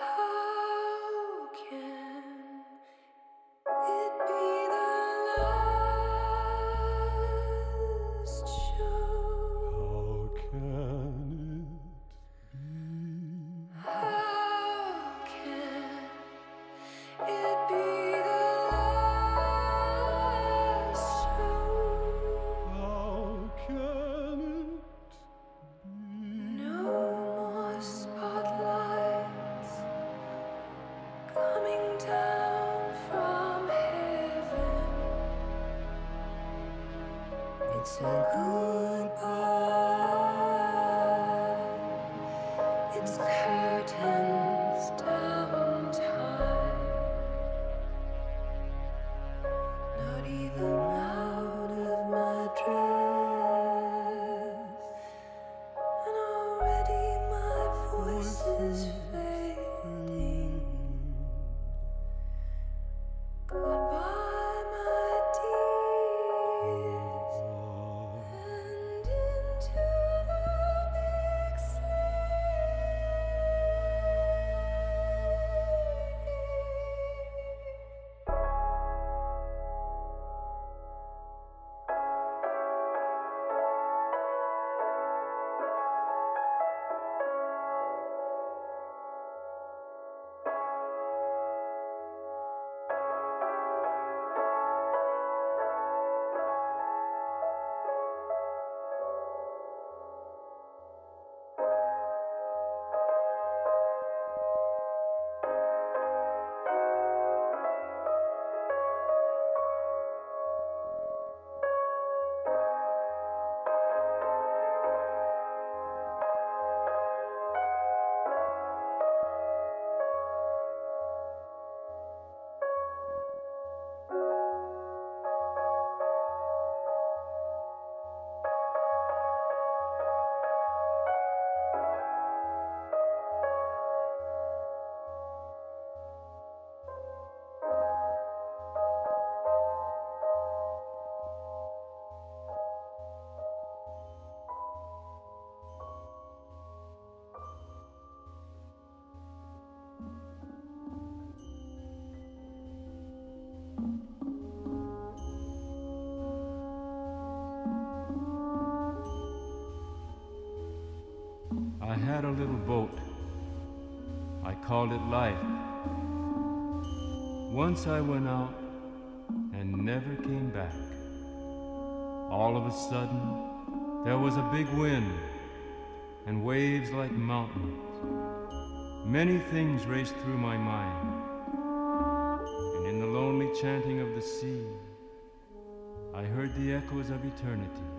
Oh. boat. I called it life. Once I went out and never came back. All of a sudden, there was a big wind and waves like mountains. Many things raced through my mind. And in the lonely chanting of the sea, I heard the echoes of eternity.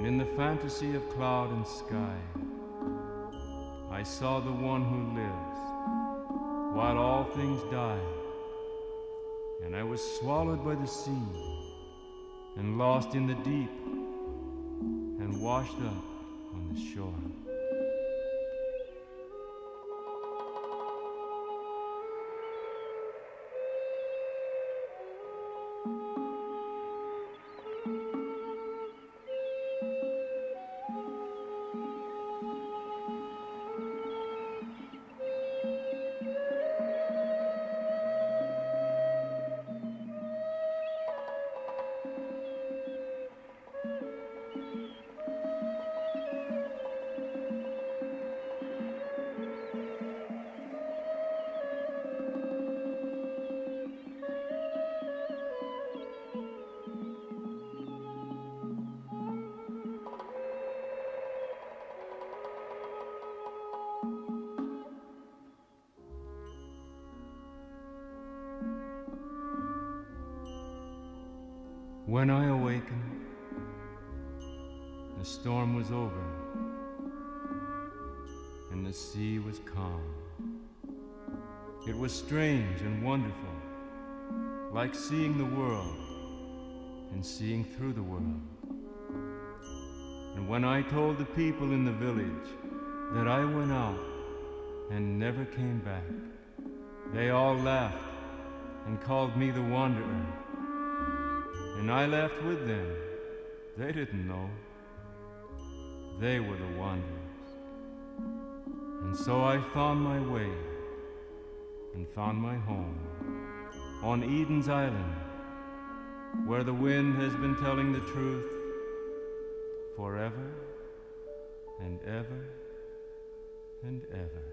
And in the fantasy of cloud and sky, I saw the one who lives while all things die. And I was swallowed by the sea and lost in the deep and washed up on the shore. When I awakened, the storm was over and the sea was calm. It was strange and wonderful, like seeing the world and seeing through the world. And when I told the people in the village that I went out and never came back, they all laughed and called me the wanderer. I left with them. They didn't know. They were the wanderers. And so I found my way and found my home on Eden's Island, where the wind has been telling the truth forever and ever and ever.